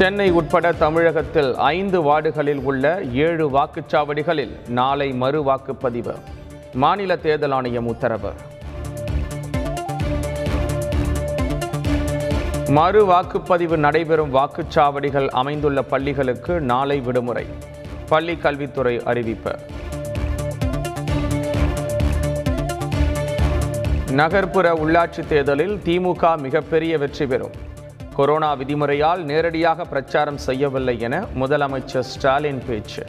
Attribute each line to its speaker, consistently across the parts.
Speaker 1: சென்னை உட்பட தமிழகத்தில் ஐந்து வார்டுகளில் உள்ள ஏழு வாக்குச்சாவடிகளில் நாளை மறு வாக்குப்பதிவு. மாநில தேர்தல் ஆணையம் உத்தரவு. மறு வாக்குப்பதிவு நடைபெறும் வாக்குச்சாவடிகள் அமைந்துள்ள பள்ளிகளுக்கு நாளை விடுமுறை. பள்ளி கல்வித்துறை அறிவிப்பு. நகர்ப்புற உள்ளாட்சி தேர்தலில் திமுக மிகப்பெரிய வெற்றி பெறும். கொரோனா விதிமுறையால் நேரடியாக பிரச்சாரம் செய்யவில்லை என முதலமைச்சர் ஸ்டாலின் பேச்சு.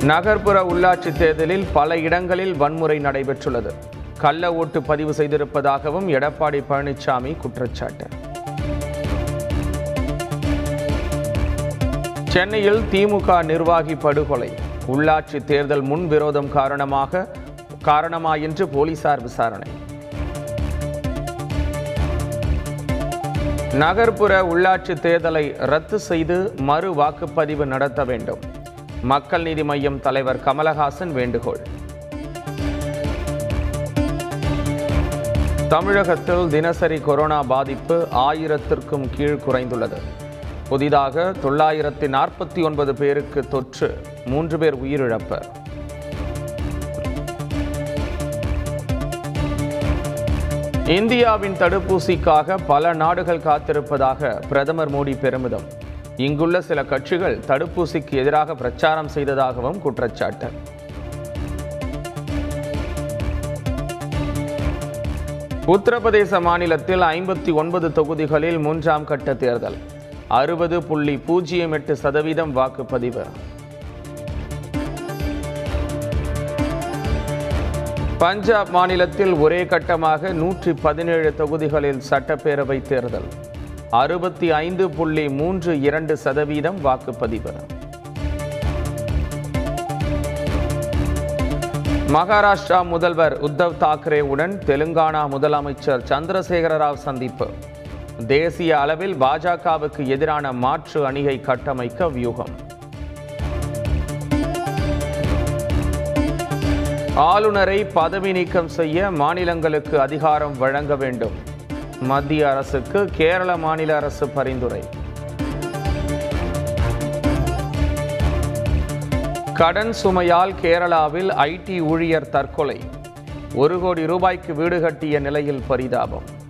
Speaker 1: நகர்ப்புற உள்ளாட்சி தேர்தலில் பல இடங்களில் வன்முறை நடைபெற்றுள்ளது. கள்ள ஓட்டு பதிவு செய்திருப்பதாகவும் எடப்பாடி பழனிசாமி குற்றச்சாட்டு. சென்னையில் திமுக நிர்வாகி படுகொலை. உள்ளாட்சி தேர்தல் முன் விரோதம் காரணமாக காரணமா என்று போலீசார் விசாரணை. நகர்ப்புற உள்ளாட்சி தேர்தலை ரத்து செய்து மறு வாக்குப்பதிவு நடத்த வேண்டும். மக்கள் நீதி மையம் தலைவர் கமலஹாசன் வேண்டுகோள். தமிழகத்தில் தினசரி கொரோனா பாதிப்பு ஆயிரத்திற்கும் கீழ் குறைந்துள்ளது. புதிதாக தொள்ளாயிரத்தி நாற்பத்தி ஒன்பது பேருக்கு தொற்று மூன்று பேர் உயிரிழப்பு. இந்தியாவின் தடுப்பூசிக்காக பல நாடுகள் காத்திருப்பதாக பிரதமர் மோடி பெருமிதம். இங்குள்ள சில கட்சிகள் தடுப்பூசிக்கு எதிராக பிரச்சாரம் செய்ததாகவும் குற்றச்சாட்டு. உத்தரப்பிரதேச மாநிலத்தில் ஐம்பத்தி ஒன்பது தொகுதிகளில் மூன்றாம் கட்ட தேர்தல். அறுபது புள்ளி பூஜ்ஜியம் எட்டு சதவீதம் வாக்குப்பதிவு. பஞ்சாப் மாநிலத்தில் ஒரே கட்டமாக நூற்றி பதினேழு தொகுதிகளில் சட்டப்பேரவை தேர்தல். அறுபத்தி ஐந்து புள்ளி மூன்று இரண்டு சதவீதம் வாக்குப்பதிவு. மகாராஷ்டிரா முதல்வர் உத்தவ் தாக்கரேவுடன் தெலுங்கானா முதலமைச்சர் சந்திரசேகர ராவ் சந்திப்பு. தேசிய அளவில் பாஜகவுக்கு எதிரான மாற்று அணியை கட்டமைக்க வியூகம். ஆளுநரை பதவி நீக்கம் செய்ய மாநிலங்களுக்கு அதிகாரம் வழங்க வேண்டும். மத்திய அரசுக்கு கேரள மாநில அரசு பரிந்துரை. கடன் சுமையால் கேரளாவில் ஐடி ஊழியர் தற்கொலை. ஒரு கோடி ரூபாய்க்கு வீடு கட்டிய நிலையில் பரிதாபம்.